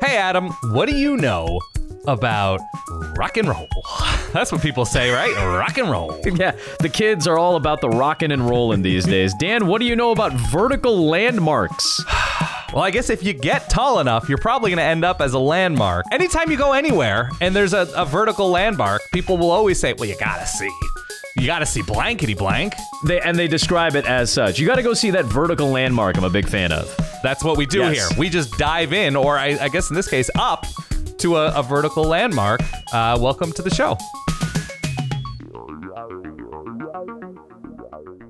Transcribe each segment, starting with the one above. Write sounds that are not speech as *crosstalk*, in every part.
Hey, Adam, what do you know about rock and roll? That's what people say, right? Rock and roll. *laughs* Yeah, the kids are all about the rockin' and rollin' these days. Dan, what do you know about vertical landmarks? *sighs* Well, I guess if you get tall enough, you're probably going to end up as a landmark. Anytime you go anywhere and there's a, a vertical landmark, people will always say, well, you got to see. You got to see blankety blank. They and they describe it as such. You got to go see that vertical landmark. I'm a big fan of. That's what we do Yes. here. We just dive in, or I, I guess in this case, up to a, a vertical landmark. Uh, welcome to the show.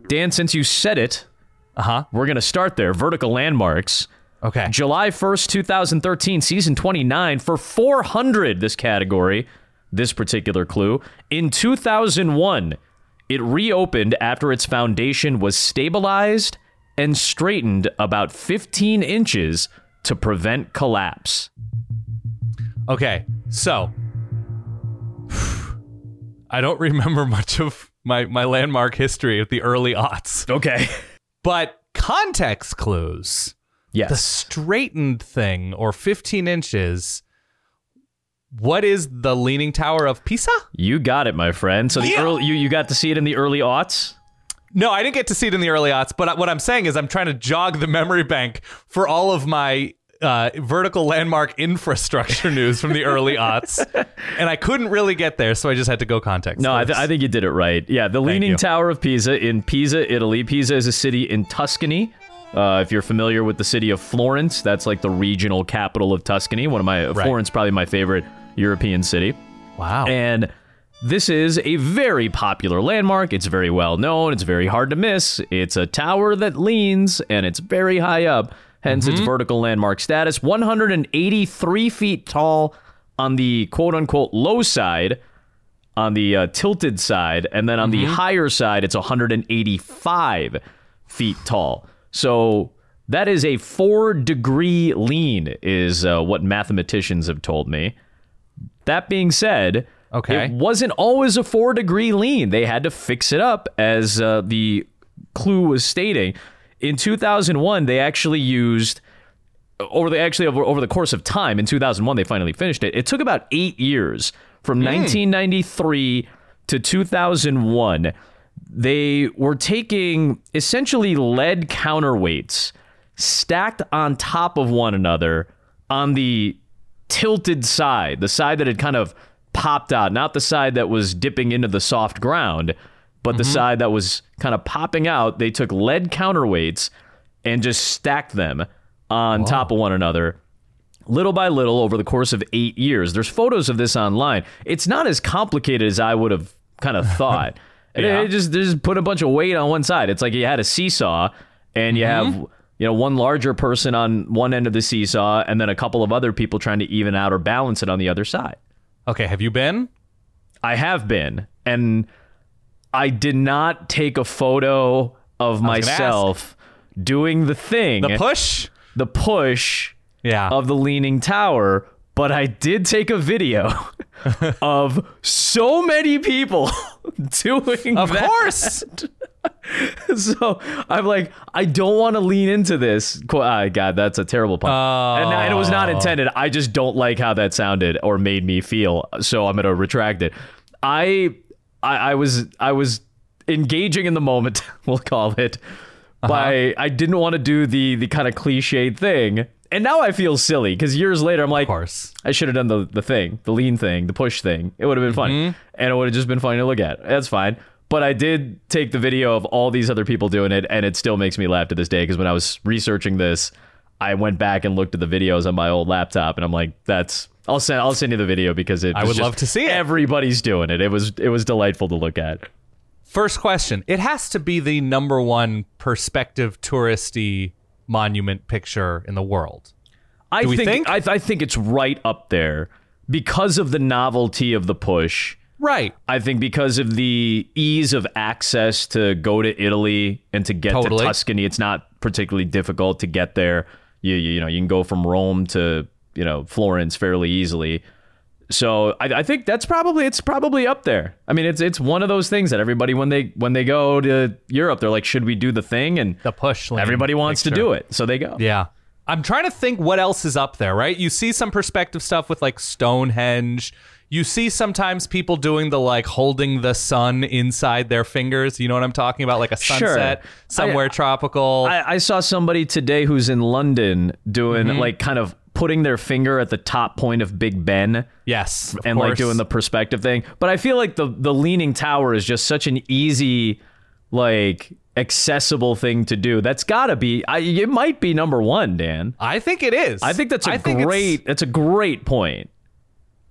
Dan, since you said it, Uh huh. we're gonna start there. Vertical landmarks. Okay. July 1st, 2013, season 29 for 400 this category, this particular clue. In 2001, it reopened after its foundation was stabilized and straightened about 15 inches to prevent collapse. Okay, so *sighs* I don't remember much of my, my landmark history of the early aughts, Okay. but context clues. Yes. The straightened thing, or 15 inches. What is the Leaning Tower of Pisa? You got it, my friend. So the Yeah. early, you, you got to see it in the early aughts? No, I didn't get to see it in the early aughts, but what I'm saying is I'm trying to jog the memory bank for all of my uh, vertical landmark infrastructure *laughs* news from the early aughts, *laughs* and I couldn't really get there, so I just had to go context. No, I, th- I think you did it right. Yeah, the Leaning. Tower of Pisa in Pisa, Italy. Pisa is a city in Tuscany. Uh, if you're familiar with the city of Florence, that's like the regional capital of Tuscany. One of my Florence, probably my favorite European city. wow. And this is a very popular landmark. It's very well known. It's very hard to miss. It's a tower that leans and it's very high up, hence its vertical landmark status. 183 feet tall on the quote unquote low side, on the uh, tilted side, and then on the higher side, it's 185 feet tall. So that is a four degree lean, is uh, what mathematicians have told me. That being said, Okay. it wasn't always a four degree lean. They had to fix it up, as uh, the clue was stating. In 2001, they actually used over the actually over, over the course of time. In 2001, they finally finished it. It took about eight years from 1993 to 2001. They were taking essentially lead counterweights stacked on top of one another on the tilted side, the side that had kind of popped out, not the side that was dipping into the soft ground, but the mm-hmm. side that was kind of popping out. They took lead counterweights and just stacked them on top of one another. Little by little over the course of eight years. There's photos of this online. It's not as complicated as I would have kind of *laughs* thought. It- Yeah. it just they just put a bunch of weight on one side. It's like you had a seesaw and you have mm-hmm. you know one larger person on one end of the seesaw and then a couple of other people trying to even out or balance it on the other side. okay, have you been? I have been and I did not take a photo of myself doing the thing, The push? the push Yeah. of the Leaning Tower, but I did take a video *laughs* of so many people *laughs* doing of that. course. *laughs* So I'm like, I don't want to lean into this. Ah, God, that's a terrible pun. And, and it was not intended. I just don't like how that sounded or made me feel. So I'm gonna retract it. I, I, I was, I was engaging in the moment. We'll call it. By I didn't want to do the the kind of cliched thing. And now I feel silly because years later I'm like, Of course. I should have done the, the thing, the lean thing, the push thing. It would have been funny. Mm-hmm. And it would have just been funny to look at. That's fine. But I did take the video of all these other people doing it, and it still makes me laugh to this day because when I was researching this, I went back and looked at the videos on my old laptop, and I'm like, that's. I'll send. I'll send you the video because it. I would just- love to see it. Everybody's doing it. It was. It was delightful to look at. First question. It has to be the number one perspective touristy monument picture in the world. I think. think? I, I think it's right up there because of the novelty of the push. Right. I think because of the ease of access to go to Italy and to get Totally. to Tuscany, it's not particularly difficult to get there. You, you you know you can go from Rome to you know Florence fairly easily. So I, I think that's probably it's probably up there. I mean it's it's one of those things that everybody when they when they go to Europe they're like should we do the thing and The push. lean everybody wants to picture. do it so they go. Yeah. I'm trying to think what else is up there, right? You see some perspective stuff with like Stonehenge. You see sometimes people doing the like holding the sun inside their fingers. You know what I'm talking about? Like a Sure. sunset somewhere I- tropical. I, I saw somebody today who's in London doing Mm-hmm. like kind of putting their finger at the top point of Big Ben yes. and like doing the perspective thing. But I feel like the the leaning tower is just such an easy, like accessible thing to do. That's got to be. I, it might be number one, Dan. I think it is. I think that's a I think it's- great. That's a great point.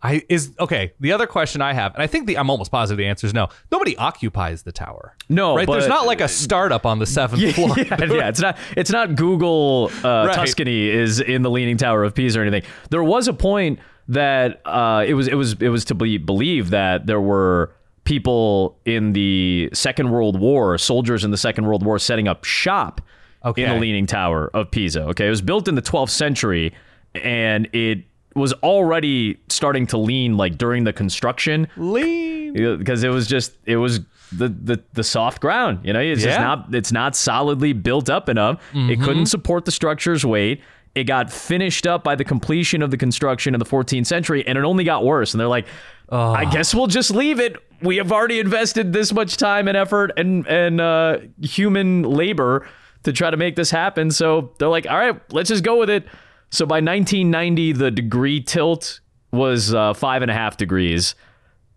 I is okay. The other question I have, and I think the I'm almost positive the answer is no. Nobody occupies the tower. No, right? There's not like a startup on the seventh *laughs* floor. yeah, yeah, it's not it's not Google uh, Right. Tuscany is in the Leaning Tower of Pisa or anything. There was a point that uh, it was it was it was to be believed that there were people in the Second World War, soldiers in the Second World War, setting up shop okay. in the Leaning Tower of Pisa. Okay, it was built in the 12th century, and it was already starting to lean like during the construction. Lean. because it was just it was the the, the soft ground you know? It's just not it's not solidly built up enough. It couldn't support the structure's weight. It got finished up by the completion of the construction in the 14th century and it only got worse. And they're like i guess we'll just leave it. We have already invested this much time and effort and and uh, human labor to try to make this happen. So they're like all right let's just go with it so by 1990 the degree tilt was uh, five and a half degrees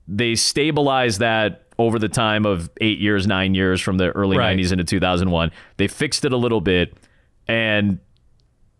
they stabilized that over the time of eight years, nine years from the early Right. 90s into 2001. They fixed it a little bit, and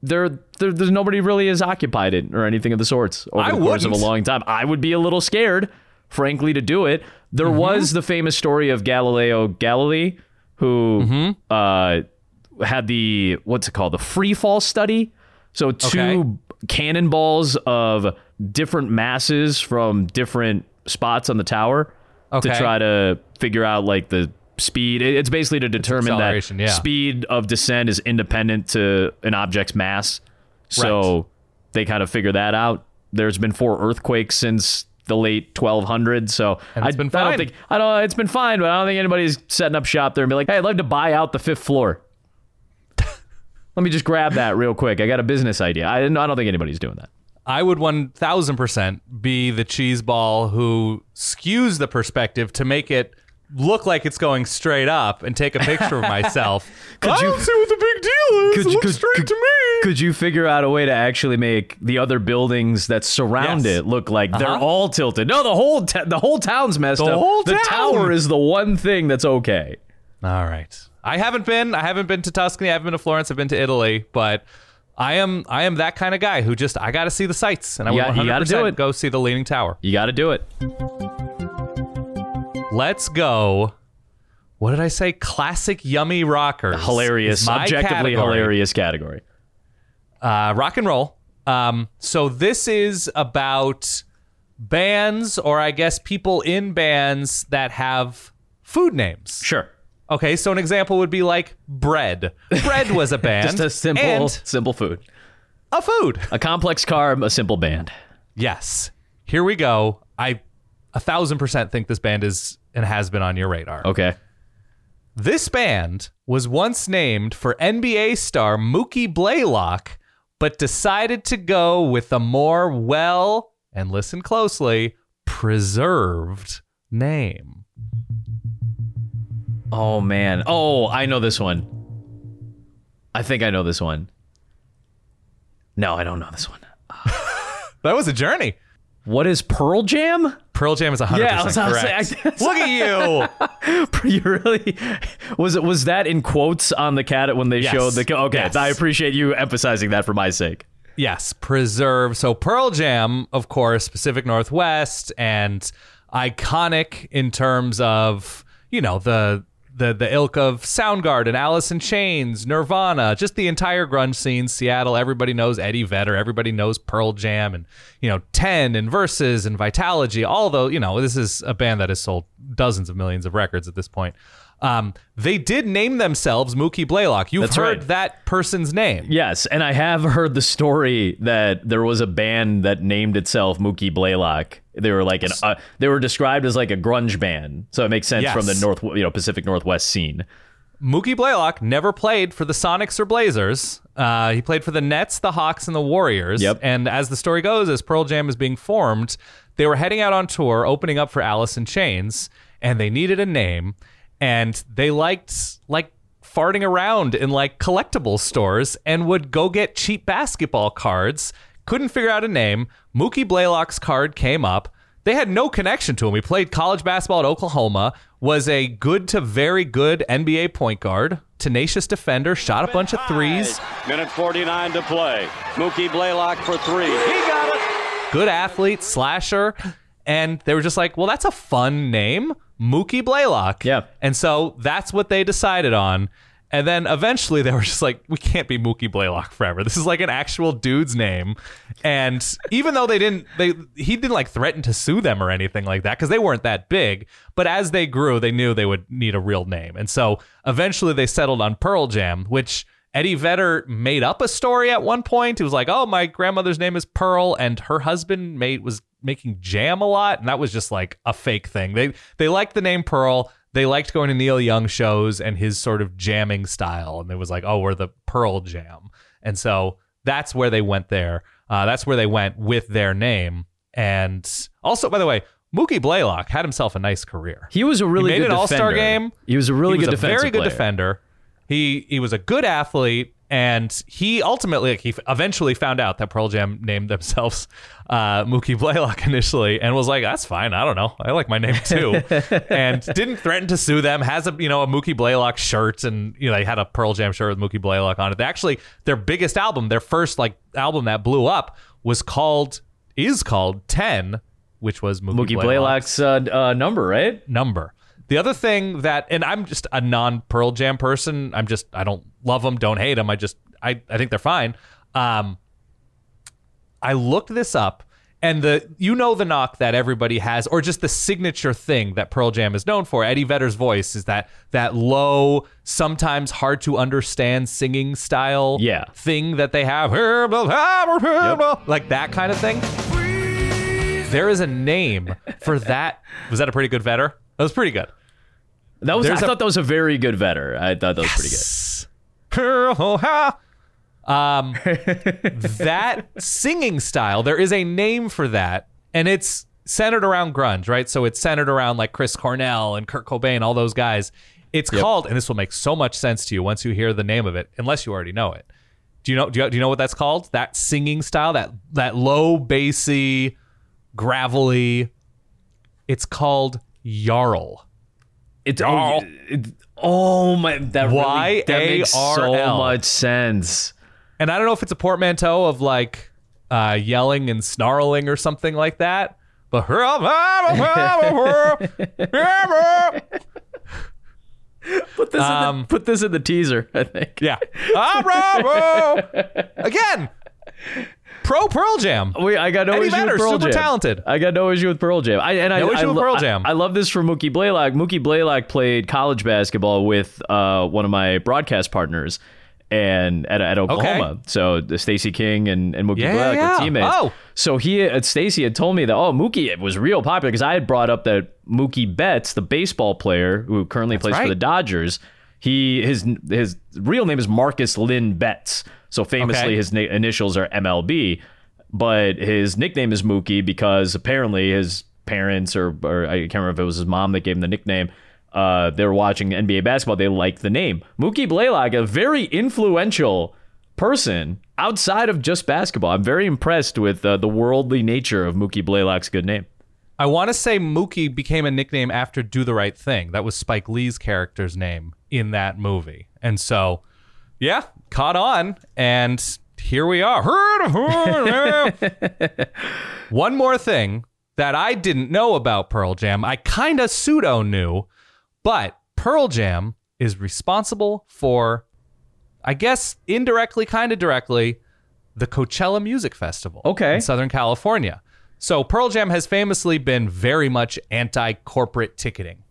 there, there there's nobody really has occupied it or anything of the sorts over I the course of a long time. I would be a little scared, frankly, to do it. There Mm-hmm. was the famous story of Galileo Galilei, who Mm-hmm. uh, had the what's it called, the free fall study. So two Okay. cannonballs of different masses from different spots on the tower Okay. to try to figure out like the speed. It's basically to determine that yeah. speed of descent is independent to an object's mass. So Right. they kind of figure that out. There's been four earthquakes since the late 1200s, so it's I, been I don't think I don't. It's been fine, but I don't think anybody's setting up shop there and be like, "Hey, I'd love to buy out the fifth floor." Let me just grab that real quick. I got a business idea. I, I don't think anybody's doing that. I would 1000% be the cheese ball who skews the perspective to make it look like it's going straight up and take a picture of *laughs* myself. I you- don't see what the big deal is. Could it you- looks could- straight could- to me. Could you figure out a way to actually make the other buildings that surround Yes. it look like they're Uh-huh. all tilted? No, the whole ta- the whole town's messed The up. whole the town. tower is the one thing that's okay. All right. I haven't been. I haven't been to Tuscany. I haven't been to Florence. I've been to Italy, but I am. I am that kind of guy who just I got to see the sights, and I You would got- you 100% gotta do it. go see the Leaning Tower. You got to do it. Let's go. What did I say? Classic yummy rockers. Hilarious, objectively category. hilarious category. uh, rock and roll. Um, so this is about bands, or I guess people in bands that have food names. Sure. Okay, so an example would be like bread. Bread was a *laughs* band, Just a simple simple food. a food. A complex carb, a simple band. Yes. Here we go. I a thousand percent think this band is and has been on your radar. Okay. This band was once named for NBA star Mookie Blaylock, but decided to go with a more well, and listen closely, preserved name. Oh man. Oh, I know this one. I think I know this one. No, I don't know this one. *laughs* That was a journey. What is Pearl Jam? Pearl Jam is 100% Yeah, I was- I was correct. I- Look at you. *laughs* you really was it was that in quotes on the cat when they Yes. showed the okay Yes. i appreciate you emphasizing that for my sake Yes, preserve. So Pearl Jam, of course, Pacific Northwest, and iconic in terms of you know the the the ilk of Soundgarden, Alice in Chains, Nirvana, just the entire grunge scene. Seattle, everybody knows Eddie Vedder, everybody knows Pearl Jam, and you know Ten and Verses and Vitalogy. All those, you know, this is a band that has sold dozens of millions of records at this point. Um, they did name themselves Mookie Blaylock. You've That's heard right. that person's name. yes and i have heard the story that there was a band that named itself mookie blaylock they were like an uh, they were described as like a grunge band so it makes sense Yes. from the north you know pacific northwest scene Mookie Blaylock never played for the Sonics or Blazers. Uh, he played for the Nets, the Hawks, and the Warriors. Yep. And as the story goes, as Pearl Jam is being formed, they were heading out on tour, opening up for Alice in Chains, and they needed a name. And they liked like farting around in like collectible stores and would go get cheap basketball cards. Couldn't figure out a name. Mookie Blaylock's card came up. They had no connection to him. He played college basketball at Oklahoma, was a good to very good NBA point guard, tenacious defender, shot a bunch of threes, Minute 49 to play. Mookie Blaylock for three. He. Good athlete, slasher. And they were just like, well, that's a fun name, Mookie Blaylock. Yeah. And so that's what they decided on. And then eventually they were just like, we can't be Mookie Blaylock forever. This is like an actual dude's name. And even though they didn't, they he didn't like threaten to sue them or anything like that because they weren't that big. But as they grew, they knew they would need a real name. And so eventually they settled on Pearl Jam, which Eddie Vedder made up a story at one point. He was like, oh, my grandmother's name is Pearl, and her husband made was making jam a lot, and that was just like a fake thing. They they liked the name Pearl. They liked going to Neil Young shows and his sort of jamming style, and it was like, oh, we're the Pearl Jam, and so that's where they went there. Uh, that's where they went with their name, and also, by the way, Mookie Blaylock had himself a nice career. He was a really He made good an All-Star game. He was a really he was good a very good player. defender. He he was a good athlete, and he ultimately like, he eventually found out that Pearl Jam named themselves *laughs* uh, Mookie Blaylock *laughs* initially, and was like, "That's fine. I don't know. I like my name too," *laughs* and didn't threaten to sue them. Has a you know a Mookie Blaylock shirt, and you know they had a Pearl Jam shirt with Mookie Blaylock on it. They actually their biggest album, their first like album that blew up, was called is called Ten, which was Mookie, Mookie Blaylock's Blaylock's uh, uh, number, right? number. The other thing that, and I'm just a non Pearl Jam person. I'm just, I don't love them, don't hate them. I just, I, I think they're fine. Um, I looked this up, and the, you know, the knock that everybody has, or just the signature thing that Pearl Jam is known for. Eddie Vedder's voice is that that low, sometimes hard to understand singing style, Yeah. thing that they have, like that kind of thing. There is a name for that. Was that a pretty good Vedder? That was pretty good. That was. There's I a- thought that was a very good Vedder. I thought that was pretty good. Um, *laughs* that singing style, there is a name for that, and it's centered around grunge, right? So it's centered around like Chris Cornell and Kurt Cobain, all those guys. It's called, and this will make so much sense to you once you hear the name of it, unless you already know it. Do you know? Do you, do you know what that's called? That singing style, that that low bassy, gravelly. It's called Yarl. It's all. it, oh my that really, that makes so Y-A-R-L. much sense. And I don't know if it's a portmanteau of like uh, yelling and snarling or something like that. But *laughs* Put this in Um, the, put this in the teaser. I think. yeah, Ah, *laughs* bravo! again, *laughs* pro Pearl Jam. Wait, I got no Eddie issue Vedder, with Pearl super Jam. talented. I got no issue with Pearl Jam. I and I, No issue I, with lo- Pearl Jam. I, love this for Mookie Blaylock. Mookie Blaylock played college basketball with uh, one of my broadcast partners, and at, at Oklahoma. So the Stacey King and, and Mookie Yeah, Blaylock yeah. were teammates. Oh. So he, uh, Stacey had told me that oh Mookie it was real popular because I had brought up that Mookie Betts, the baseball player who currently plays for the Dodgers, he his his real name is Marcus Lynn Betts. So famously, Okay. his na- initials are MLB, but his nickname is Mookie because apparently his parents or or I can't remember if it was his mom that gave him the nickname. Uh, they were watching NBA basketball. They liked the name Mookie Blaylock, a very influential person outside of just basketball. I'm very impressed with uh, the worldly nature of Mookie Blaylock's good name. I want to say Mookie became a nickname after Do the Right Thing. That was Spike Lee's character's name in that movie. And so, yeah, caught on. And here we are. *laughs* One more thing that I didn't know about Pearl Jam, I kind of pseudo knew, but Pearl Jam is responsible for, I guess, indirectly, kind of directly, the Coachella Music Festival Okay. in Southern California. So Pearl Jam has famously been very much anti-corporate ticketing,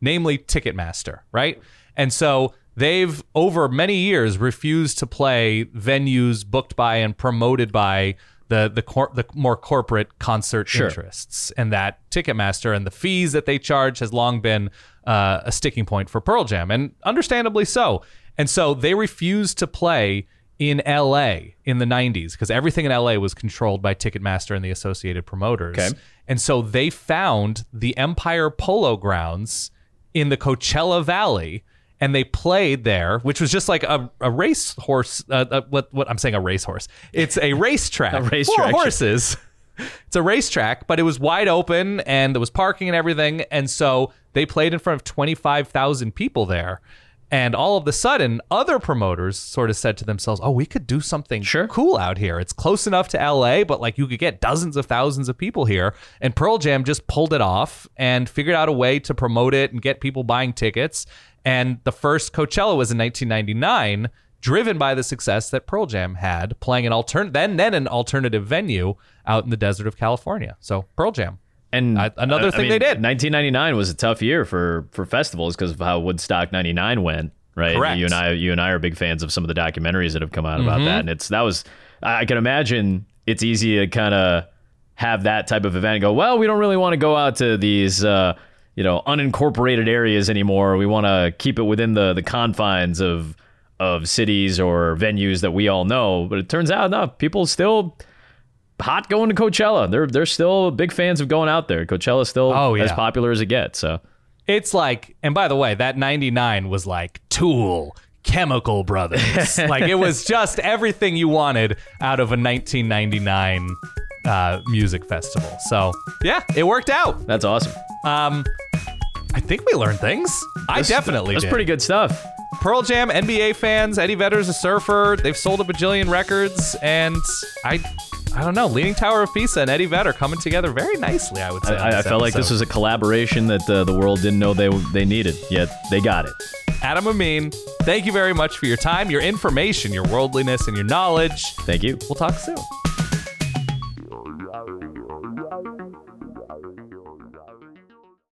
namely Ticketmaster, right? And so they've over many years refused to play venues booked by and promoted by the the cor- the more corporate concert Sure. interests, and that Ticketmaster and the fees that they charge has long been uh, a sticking point for Pearl Jam, and understandably so. And so they refused to play in LA in the 90s because everything in LA was controlled by Ticketmaster and the associated promoters. Okay. And so they found the Empire Polo Grounds in the Coachella Valley and they played there, which was just like a, a race horse. Uh, uh, what, what I'm saying, a racehorse. It's a *laughs* racetrack. A racetrack, for horses. It's a racetrack, but it was wide open and there was parking and everything. And so they played in front of 25,000 people there. And all of a sudden, other promoters sort of said to themselves, "Oh, we could do something Sure. cool out here. It's close enough to LA, but like you could get dozens of thousands of people here." And Pearl Jam just pulled it off and figured out a way to promote it and get people buying tickets. And the first Coachella was in 1999, driven by the success that Pearl Jam had playing an altern then then an alternative venue out in the desert of California. So Pearl Jam. And I- another I thing mean, they did. 1999 was a tough year for for festivals because of how Woodstock 99 went. Right. Correct. You and I, you and I are big fans of some of the documentaries that have come out Mm-hmm. about that, and it's that was. I can imagine it's easy to kind of have that type of event and go. Well, we don't really want to go out to these. Uh, you know, unincorporated areas anymore. We want to keep it within the the confines of of cities or venues that we all know. But it turns out, no, people still hot going to Coachella. They're they're still big fans of going out there. Coachella's still Oh, yeah. as popular as it gets. So It's like, and by the way, that 99 was like Tool, Chemical Brothers. *laughs* like it was just everything you wanted out of a 1999 uh, music festival. So yeah, it worked out. that's awesome. Um, I think we learned things. I definitely That's did. pretty good stuff. Pearl Jam, NBA fans, Eddie Vedder's a surfer. They've sold a bajillion records, and I, I don't know, Leaning Tower of Pisa and Eddie Vedder coming together very nicely. I would say. on I, I felt like this episode. was a collaboration that uh, the world didn't know they they needed, yet they got it. Adam Amin. Thank you very much for your time, your information, your worldliness, and your knowledge. Thank you. We'll talk soon.